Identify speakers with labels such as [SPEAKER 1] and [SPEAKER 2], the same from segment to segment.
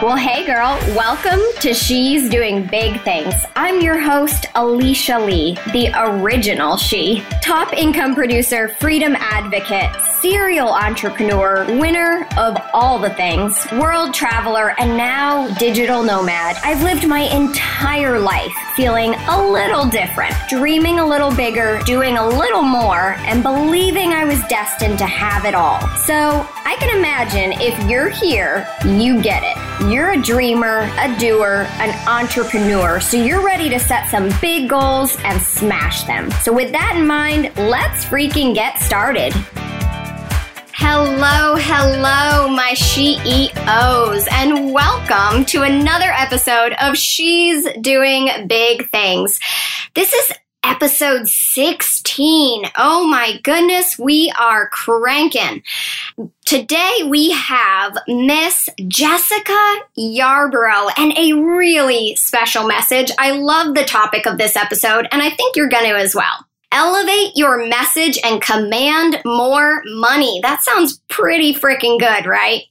[SPEAKER 1] Well, hey girl, welcome to She's Doing Big Things. I'm your host, Alicia Lee, the original she. Top income producer, freedom advocate, serial entrepreneur, winner of all the things, world traveler, and now digital nomad. I've lived my entire life feeling a little different, dreaming a little bigger, doing a little more, and believing I was destined to have it all. So I can imagine if you're here, you get it. You're a dreamer, a doer, an entrepreneur, so you're ready to set some big goals and smash them. So, with that in mind, let's freaking get started. Hello, hello, my CEOs, and welcome to another episode of She's Doing Big Things. This is episode 16. Oh my goodness, we are cranking. Today we have Miss Jessica Yarbrough and a really special message. I love the topic of this episode, and I think you're going to as well. Elevate your message and command more money. That sounds pretty freaking good, right?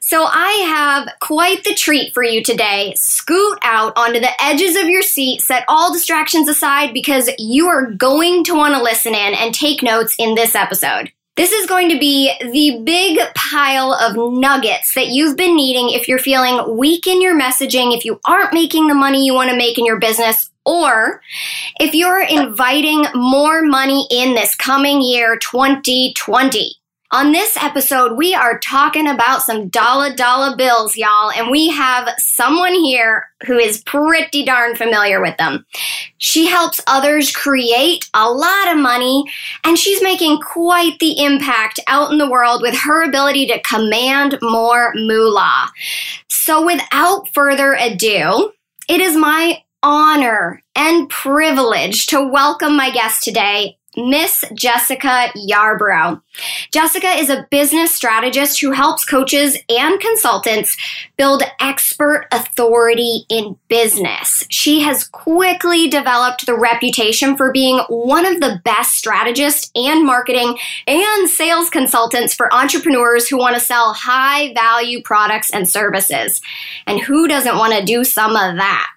[SPEAKER 1] So I have quite the treat for you today. Scoot out onto the edges of your seat, set all distractions aside because you are going to want to listen in and take notes in this episode. This is going to be the big pile of nuggets that you've been needing if you're feeling weak in your messaging, if you aren't making the money you want to make in your business, or if you're inviting more money in this coming year, 2020. On this episode, we are talking about some dollar dollar bills, y'all, and we have someone here who is pretty darn familiar with them. She helps others create a lot of money, and she's making quite the impact out in the world with her ability to command more moolah. So, without further ado, it is my honor and privilege to welcome my guest today, Miss Jessica Yarbrough. Jessica is a business strategist who helps coaches and consultants build expert authority in business. She has quickly developed the reputation for being one of the best strategists and marketing and sales consultants for entrepreneurs who want to sell high value products and services. And who doesn't want to do some of that?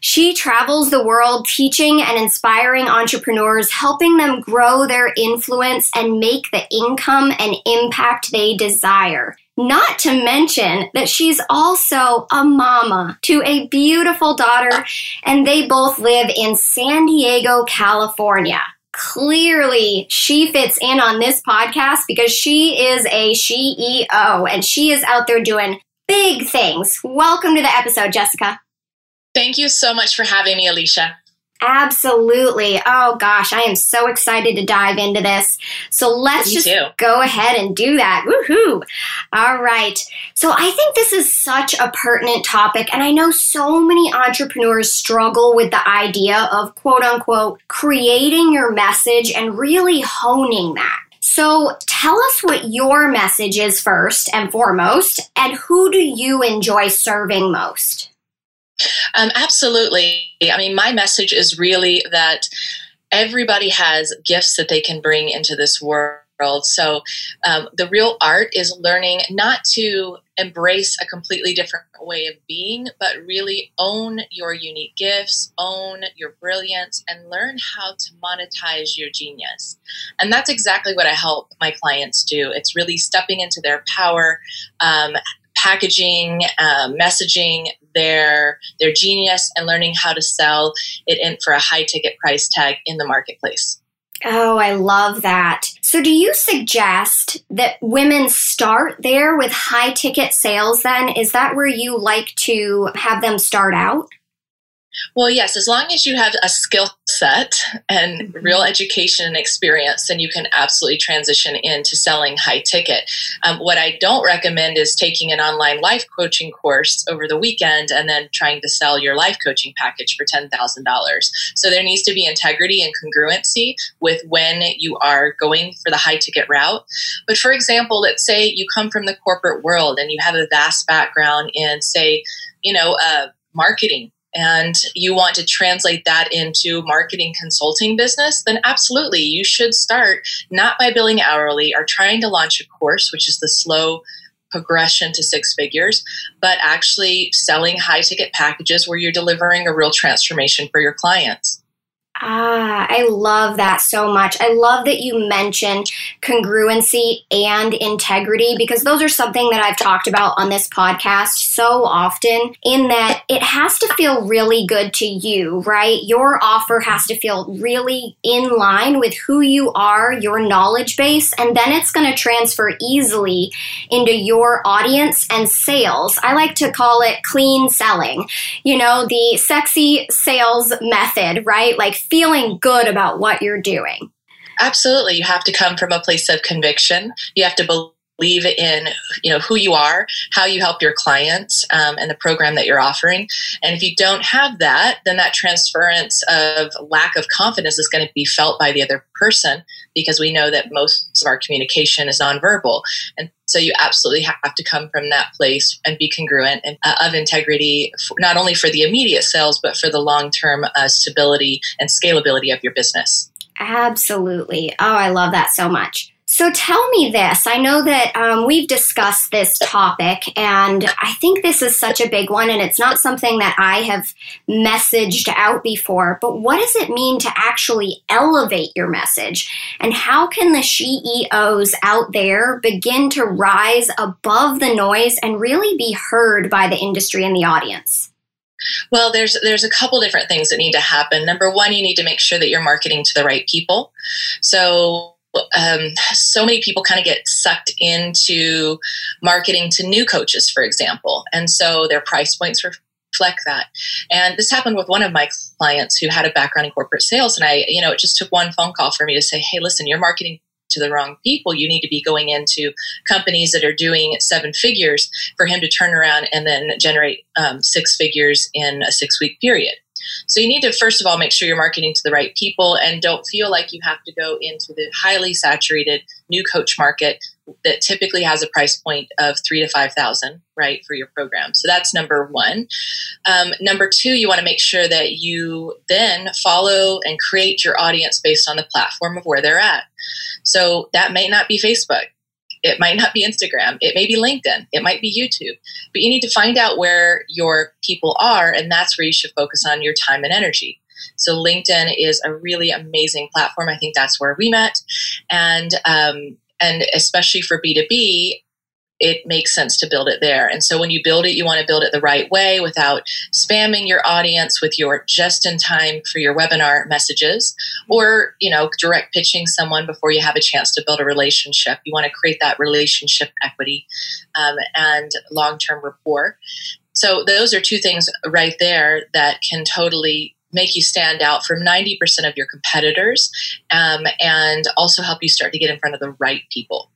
[SPEAKER 1] She travels the world teaching and inspiring entrepreneurs, helping them grow their influence and make the income and impact they desire. Not to mention that she's also a mama to a beautiful daughter, and they both live in San Diego, California. Clearly, she fits in on this podcast because she is a CEO and she is out there doing big things. Welcome to the episode, Jessica.
[SPEAKER 2] Thank you so much for having me, Alicia.
[SPEAKER 1] Absolutely. Oh gosh, I am so excited to dive into this. So let's Me just too. go ahead and do that. Woohoo! All right. So I think this is such a pertinent topic, and I know so many entrepreneurs struggle with the idea of quote unquote creating your message and really honing that. So tell us what your message is first and foremost, and who do you enjoy serving most?
[SPEAKER 2] Um, absolutely. I mean, my message is really that everybody has gifts that they can bring into this world. So, um, the real art is learning not to embrace a completely different way of being, but really own your unique gifts, own your brilliance, and learn how to monetize your genius. And that's exactly what I help my clients do. It's really stepping into their power, um, packaging, uh, messaging their their genius, and learning how to sell it in for a high ticket price tag in the marketplace.
[SPEAKER 1] Oh, I love that. So, do you suggest that women start there with high ticket sales then? Is that where you like to have them start out?
[SPEAKER 2] Well, yes, as long as you have a skill set and mm-hmm. real education and experience, then you can absolutely transition into selling high ticket. Um, what I don't recommend is taking an online life coaching course over the weekend and then trying to sell your life coaching package for $10,000. So there needs to be integrity and congruency with when you are going for the high ticket route. But for example, let's say you come from the corporate world and you have a vast background in, say, you know, uh, marketing and you want to translate that into marketing consulting business, then absolutely you should start not by billing hourly or trying to launch a course, which is the slow progression to six figures, but actually selling high ticket packages where you're delivering a real transformation for your clients.
[SPEAKER 1] Ah, I love that so much. I love that you mentioned congruency and integrity because those are something that I've talked about on this podcast so often in that it has to feel really good to you, right? Your offer has to feel really in line with who you are, your knowledge base, and then it's going to transfer easily into your audience and sales. I like to call it clean selling. You know, the sexy sales method, right? Like feeling good about what you're doing.
[SPEAKER 2] Absolutely. You have to come from a place of conviction. You have to believe in you know who you are how you help your clients um, and the program that you're offering and if you don't have that then that transference of lack of confidence is going to be felt by the other person because we know that most of our communication is nonverbal and so you absolutely have to come from that place and be congruent and uh, of integrity for, not only for the immediate sales but for the long-term uh, stability and scalability of your business.
[SPEAKER 1] Absolutely. Oh i love that so much so tell me this. I know that um, we've discussed this topic, and I think this is such a big one, and it's not something that I have messaged out before. But what does it mean to actually elevate your message? And how can the CEOs out there begin to rise above the noise and really be heard by the industry and the audience?
[SPEAKER 2] Well, there's there's a couple different things that need to happen. Number one, you need to make sure that you're marketing to the right people. So um, so many people kind of get sucked into marketing to new coaches, for example. And so their price points reflect that. And this happened with one of my clients who had a background in corporate sales. And I, you know, it just took one phone call for me to say, hey, listen, you're marketing to the wrong people. You need to be going into companies that are doing seven figures for him to turn around and then generate um, six figures in a six week period. So you need to first of all make sure you're marketing to the right people and don't feel like you have to go into the highly saturated new coach market that typically has a price point of three to five thousand, right, for your program. So that's number one. Um, number two, you want to make sure that you then follow and create your audience based on the platform of where they're at. So that may not be Facebook. It might not be Instagram. It may be LinkedIn. It might be YouTube. But you need to find out where your people are, and that's where you should focus on your time and energy. So LinkedIn is a really amazing platform. I think that's where we met, and um, and especially for B two B, it makes sense to build it there. And so when you build it, you want to build it the right way without spamming your audience with your just in time for your webinar messages or, you know, direct pitching someone before you have a chance to build a relationship. You want to create that relationship equity um, and long term rapport. So those are two things right there that can totally make you stand out from 90% of your competitors um, and also help you start to get in front of the right people.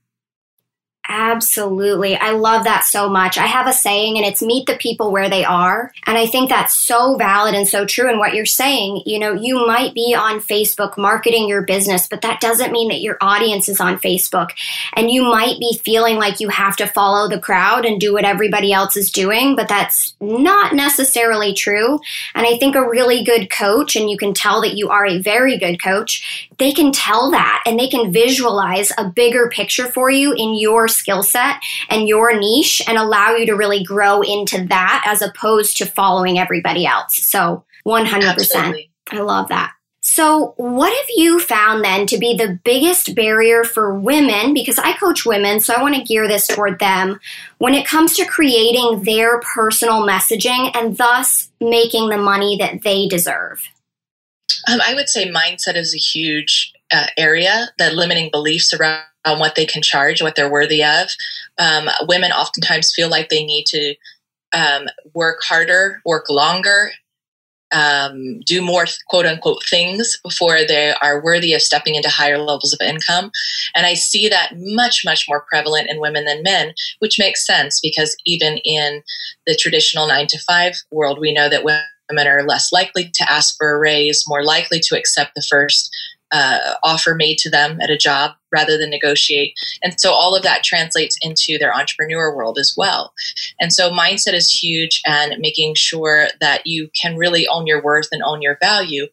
[SPEAKER 1] Absolutely. I love that so much. I have a saying and it's meet the people where they are. And I think that's so valid and so true. And what you're saying, you know, you might be on Facebook marketing your business, but that doesn't mean that your audience is on Facebook. And you might be feeling like you have to follow the crowd and do what everybody else is doing, but that's not necessarily true. And I think a really good coach, and you can tell that you are a very good coach, they can tell that and they can visualize a bigger picture for you in your skill set and your niche and allow you to really grow into that as opposed to following everybody else. So 100%. Absolutely. I love that. So, what have you found then to be the biggest barrier for women? Because I coach women, so I want to gear this toward them when it comes to creating their personal messaging and thus making the money that they deserve.
[SPEAKER 2] Um, I would say mindset is a huge uh, area, the limiting beliefs around what they can charge, what they're worthy of. Um, women oftentimes feel like they need to um, work harder, work longer, um, do more quote unquote things before they are worthy of stepping into higher levels of income. And I see that much, much more prevalent in women than men, which makes sense because even in the traditional nine to five world, we know that women are less likely to ask for a raise, more likely to accept the first uh, offer made to them at a job rather than negotiate. And so all of that translates into their entrepreneur world as well. And so mindset is huge and making sure that you can really own your worth and own your value.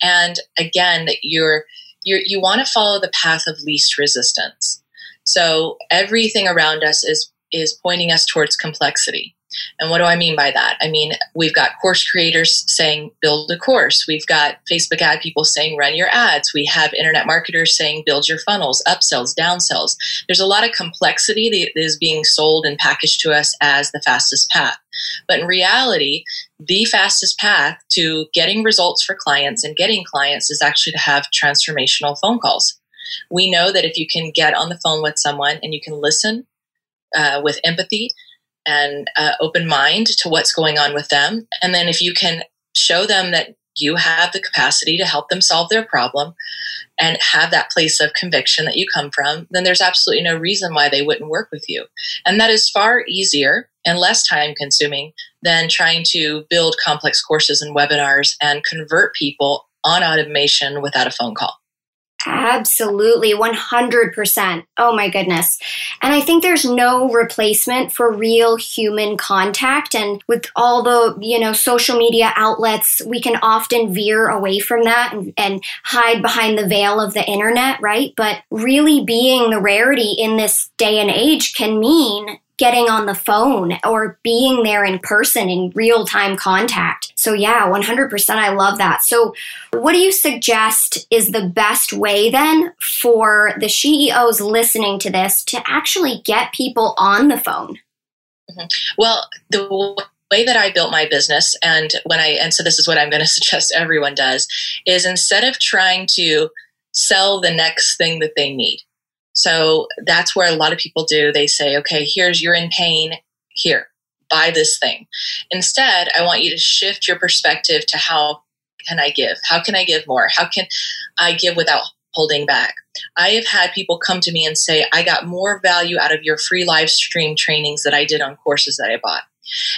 [SPEAKER 2] And again, you're, you're you want to follow the path of least resistance. So everything around us is is pointing us towards complexity. And what do I mean by that? I mean, we've got course creators saying, build a course. We've got Facebook ad people saying, run your ads. We have internet marketers saying, build your funnels, upsells, downsells. There's a lot of complexity that is being sold and packaged to us as the fastest path. But in reality, the fastest path to getting results for clients and getting clients is actually to have transformational phone calls. We know that if you can get on the phone with someone and you can listen uh, with empathy and uh, open mind to what's going on with them. And then if you can show them that you have the capacity to help them solve their problem and have that place of conviction that you come from, then there's absolutely no reason why they wouldn't work with you. And that is far easier and less time consuming than trying to build complex courses and webinars and convert people on automation without a phone call.
[SPEAKER 1] Absolutely, 100%. Oh my goodness. And I think there's no replacement for real human contact. And with all the, you know, social media outlets, we can often veer away from that and, and hide behind the veil of the internet, right? But really being the rarity in this day and age can mean getting on the phone or being there in person in real time contact. So, yeah, 100%. I love that. So, what do you suggest is the best way then for the CEOs listening to this to actually get people on the phone?
[SPEAKER 2] Mm-hmm. Well, the way that I built my business, and when I, and so this is what I'm going to suggest everyone does, is instead of trying to sell the next thing that they need, so that's where a lot of people do. They say, okay, here's you're in pain. Here, buy this thing. Instead, I want you to shift your perspective to how can I give? How can I give more? How can I give without holding back? I have had people come to me and say, I got more value out of your free live stream trainings that I did on courses that I bought.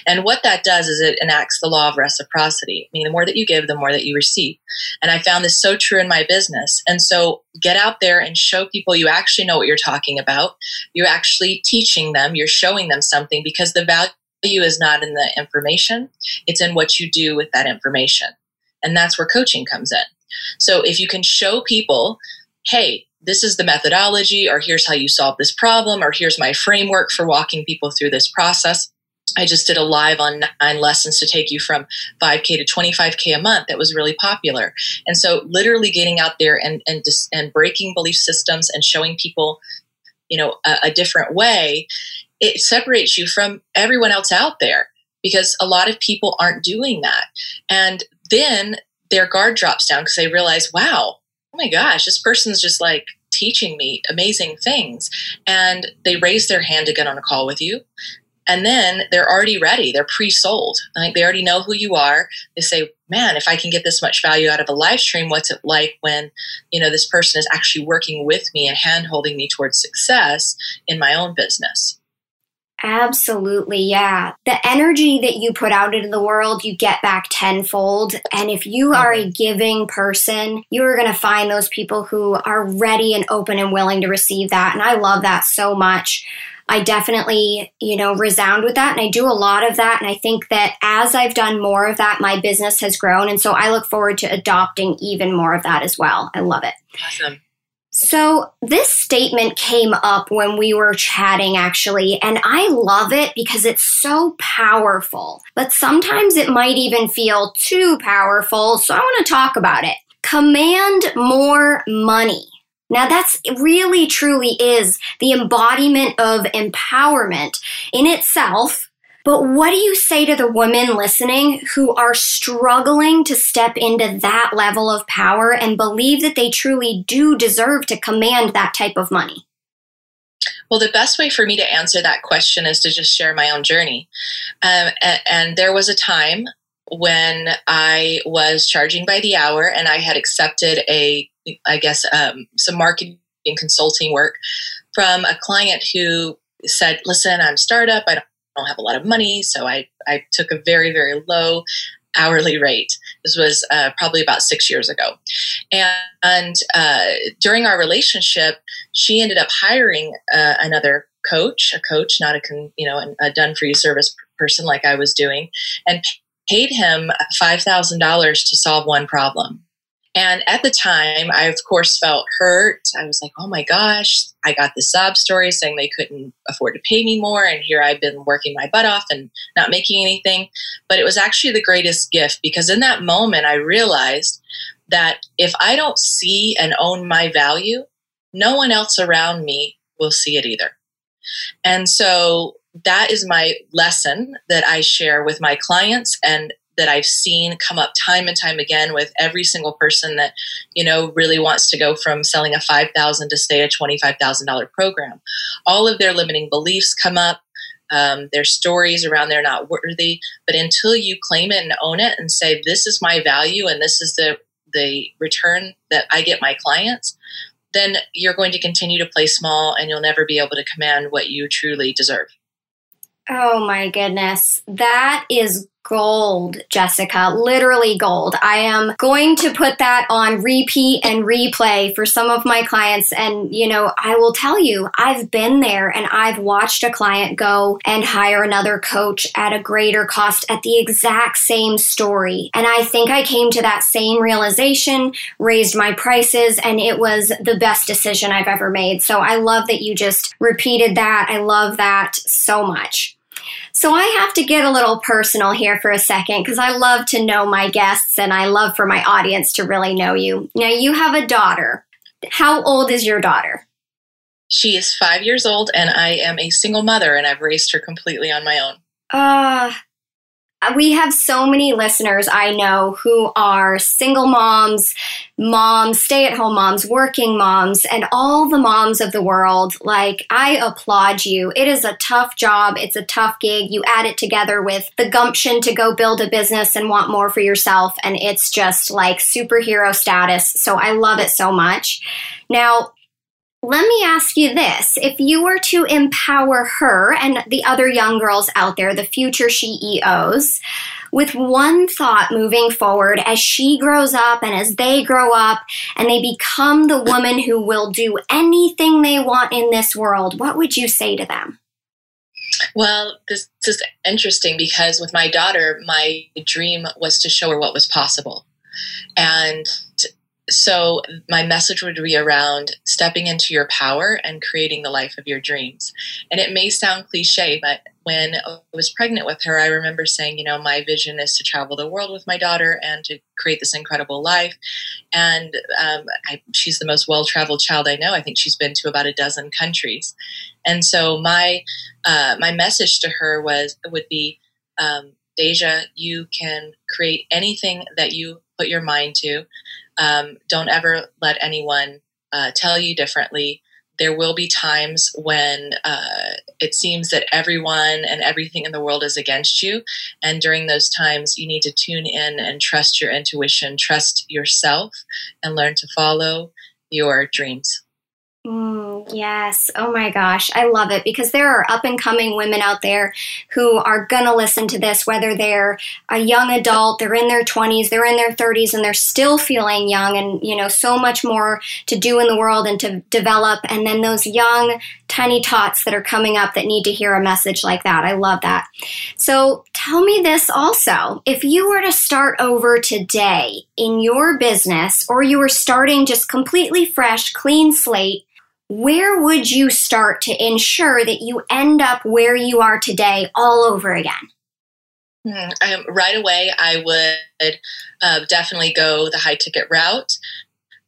[SPEAKER 2] And what that does is it enacts the law of reciprocity. I mean, the more that you give, the more that you receive. And I found this so true in my business. And so get out there and show people you actually know what you're talking about. You're actually teaching them, you're showing them something because the value is not in the information, it's in what you do with that information. And that's where coaching comes in. So if you can show people, hey, this is the methodology, or here's how you solve this problem, or here's my framework for walking people through this process I just did a live on nine lessons to take you from 5K to 25K a month that was really popular. And so literally getting out there and, and, dis, and breaking belief systems and showing people, you know, a, a different way, it separates you from everyone else out there because a lot of people aren't doing that. And then their guard drops down because they realize, wow, oh my gosh, this person's just like teaching me amazing things. And they raise their hand to get on a call with you and then they're already ready they're pre-sold like they already know who you are they say man if i can get this much value out of a live stream what's it like when you know this person is actually working with me and hand holding me towards success in my own business
[SPEAKER 1] Absolutely, yeah. The energy that you put out into the world, you get back tenfold. And if you are a mm-hmm. giving person, you're going to find those people who are ready and open and willing to receive that. And I love that so much. I definitely, you know, resound with that. And I do a lot of that. And I think that as I've done more of that, my business has grown. And so I look forward to adopting even more of that as well. I love it.
[SPEAKER 2] Awesome.
[SPEAKER 1] So, this statement came up when we were chatting, actually, and I love it because it's so powerful. But sometimes it might even feel too powerful, so I want to talk about it. Command more money. Now, that's really truly is the embodiment of empowerment in itself. But what do you say to the women listening who are struggling to step into that level of power and believe that they truly do deserve to command that type of money?
[SPEAKER 2] Well, the best way for me to answer that question is to just share my own journey. Um, and, and there was a time when I was charging by the hour and I had accepted a I guess, um, some marketing consulting work from a client who said, "Listen, I'm a startup. I don't, have a lot of money, so I I took a very very low hourly rate. This was uh, probably about six years ago. And, and uh, during our relationship, she ended up hiring uh, another coach, a coach, not a con, you know a done for you service person like I was doing, and paid him five thousand dollars to solve one problem. And at the time, I of course felt hurt. I was like, oh my gosh, I got this sob story saying they couldn't afford to pay me more. And here I've been working my butt off and not making anything. But it was actually the greatest gift because in that moment, I realized that if I don't see and own my value, no one else around me will see it either. And so that is my lesson that I share with my clients and that I've seen come up time and time again with every single person that, you know, really wants to go from selling a 5000 to stay a $25,000 program. All of their limiting beliefs come up. Um, their stories around they're not worthy, but until you claim it and own it and say this is my value and this is the the return that I get my clients, then you're going to continue to play small and you'll never be able to command what you truly deserve.
[SPEAKER 1] Oh my goodness. That is gold, Jessica. Literally gold. I am going to put that on repeat and replay for some of my clients. And, you know, I will tell you, I've been there and I've watched a client go and hire another coach at a greater cost at the exact same story. And I think I came to that same realization, raised my prices, and it was the best decision I've ever made. So I love that you just repeated that. I love that so much. So I have to get a little personal here for a second because I love to know my guests and I love for my audience to really know you. Now, you have a daughter. How old is your daughter?
[SPEAKER 2] She is five years old, and I am a single mother, and I've raised her completely on my own.
[SPEAKER 1] Ah, uh, Uh, we have so many listeners I know who are single moms, moms, stay at home moms, working moms, and all the moms of the world. Like, I applaud you. It is a tough job, it's a tough gig. You add it together with the gumption to go build a business and want more for yourself, and it's just like superhero status. So I love it so much. Now, let me ask you this. If you were to empower her and the other young girls out there, the future CEOs, with one thought moving forward as she grows up and as they grow up and they become the woman who will do anything they want in this world, what would you say to them?
[SPEAKER 2] Well, this, is interesting because with my daughter, my dream was to show her what was possible. And so my message would be around stepping into your power and creating the life of your dreams. And it may sound cliche but when i was pregnant with her i remember saying you know my vision is to travel the world with my daughter and to create this incredible life. And um, I, she's the most well-traveled child i know. I think she's been to about a dozen countries. And so my uh, my message to her was would be um, deja you can create anything that you put your mind to um, don't ever let anyone uh, tell you differently. There will be times when uh, it seems that everyone and everything in the world is against you. And during those times, you need to tune in and trust your intuition, trust yourself, and learn to follow your dreams.
[SPEAKER 1] Mm, yes. Oh my gosh. I love it because there are up and coming women out there who are going to listen to this, whether they're a young adult, they're in their 20s, they're in their 30s, and they're still feeling young and, you know, so much more to do in the world and to develop. And then those young, tiny tots that are coming up that need to hear a message like that. I love that. So tell me this also. If you were to start over today in your business or you were starting just completely fresh, clean slate, where would you start to ensure that you end up where you are today all over again?
[SPEAKER 2] Hmm, um, right away, I would uh, definitely go the high ticket route.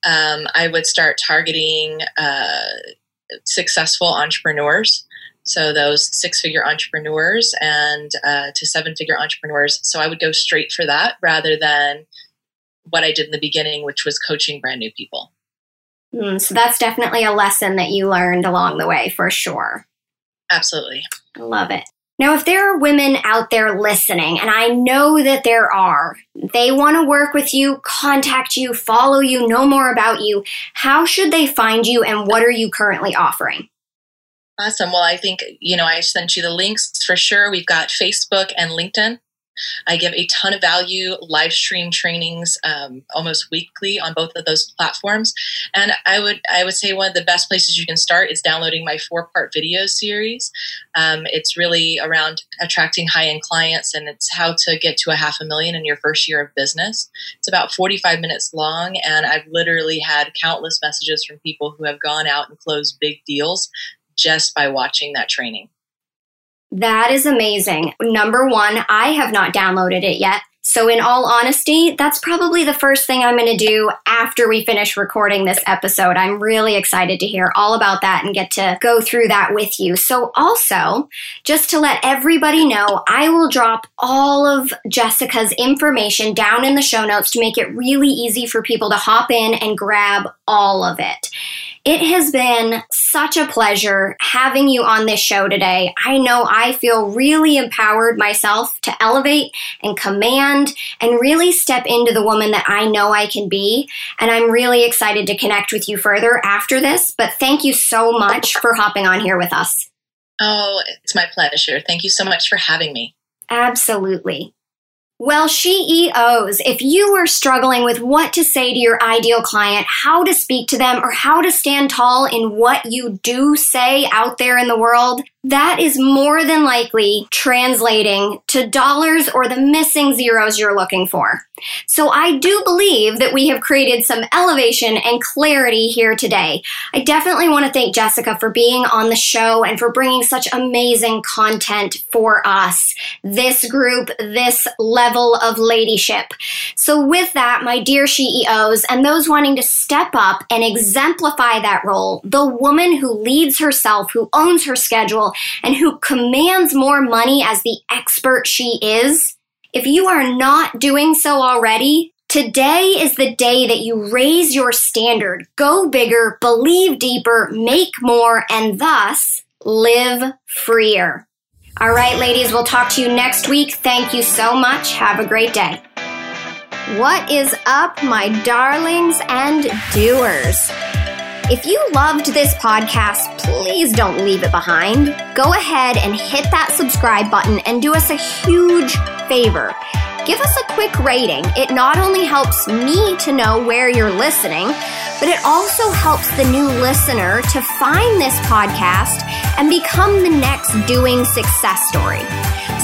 [SPEAKER 2] Um, I would start targeting uh, successful entrepreneurs. So, those six figure entrepreneurs and uh, to seven figure entrepreneurs. So, I would go straight for that rather than what I did in the beginning, which was coaching brand new people.
[SPEAKER 1] Mm, so that's definitely a lesson that you learned along the way for sure.
[SPEAKER 2] Absolutely.
[SPEAKER 1] I love it. Now, if there are women out there listening, and I know that there are, they want to work with you, contact you, follow you, know more about you, how should they find you and what are you currently offering?
[SPEAKER 2] Awesome. Well, I think, you know, I sent you the links for sure. We've got Facebook and LinkedIn. I give a ton of value, live stream trainings um, almost weekly on both of those platforms. And I would I would say one of the best places you can start is downloading my four part video series. Um, it's really around attracting high end clients, and it's how to get to a half a million in your first year of business. It's about 45 minutes long, and I've literally had countless messages from people who have gone out and closed big deals just by watching that training.
[SPEAKER 1] That is amazing. Number one, I have not downloaded it yet. So, in all honesty, that's probably the first thing I'm going to do after we finish recording this episode. I'm really excited to hear all about that and get to go through that with you. So, also, just to let everybody know, I will drop all of Jessica's information down in the show notes to make it really easy for people to hop in and grab all of it. It has been such a pleasure having you on this show today. I know I feel really empowered myself to elevate and command and really step into the woman that I know I can be. And I'm really excited to connect with you further after this. But thank you so much for hopping on here with us.
[SPEAKER 2] Oh, it's my pleasure. Thank you so much for having me.
[SPEAKER 1] Absolutely. Well, CEOs, if you are struggling with what to say to your ideal client, how to speak to them, or how to stand tall in what you do say out there in the world, that is more than likely translating to dollars or the missing zeros you're looking for. So I do believe that we have created some elevation and clarity here today. I definitely want to thank Jessica for being on the show and for bringing such amazing content for us, this group, this level of ladyship. So with that, my dear CEOs and those wanting to step up and exemplify that role, the woman who leads herself, who owns her schedule, and who commands more money as the expert she is, if you are not doing so already, today is the day that you raise your standard, go bigger, believe deeper, make more, and thus live freer. All right, ladies, we'll talk to you next week. Thank you so much. Have a great day. What is up, my darlings and doers? If you loved this podcast, please don't leave it behind. Go ahead and hit that subscribe button and do us a huge favor. Give us a quick rating. It not only helps me to know where you're listening, but it also helps the new listener to find this podcast and become the next doing success story.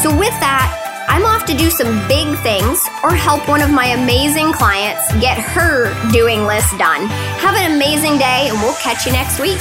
[SPEAKER 1] So, with that, I'm off to do some big things or help one of my amazing clients get her doing list done. Have an amazing day, and we'll catch you next week.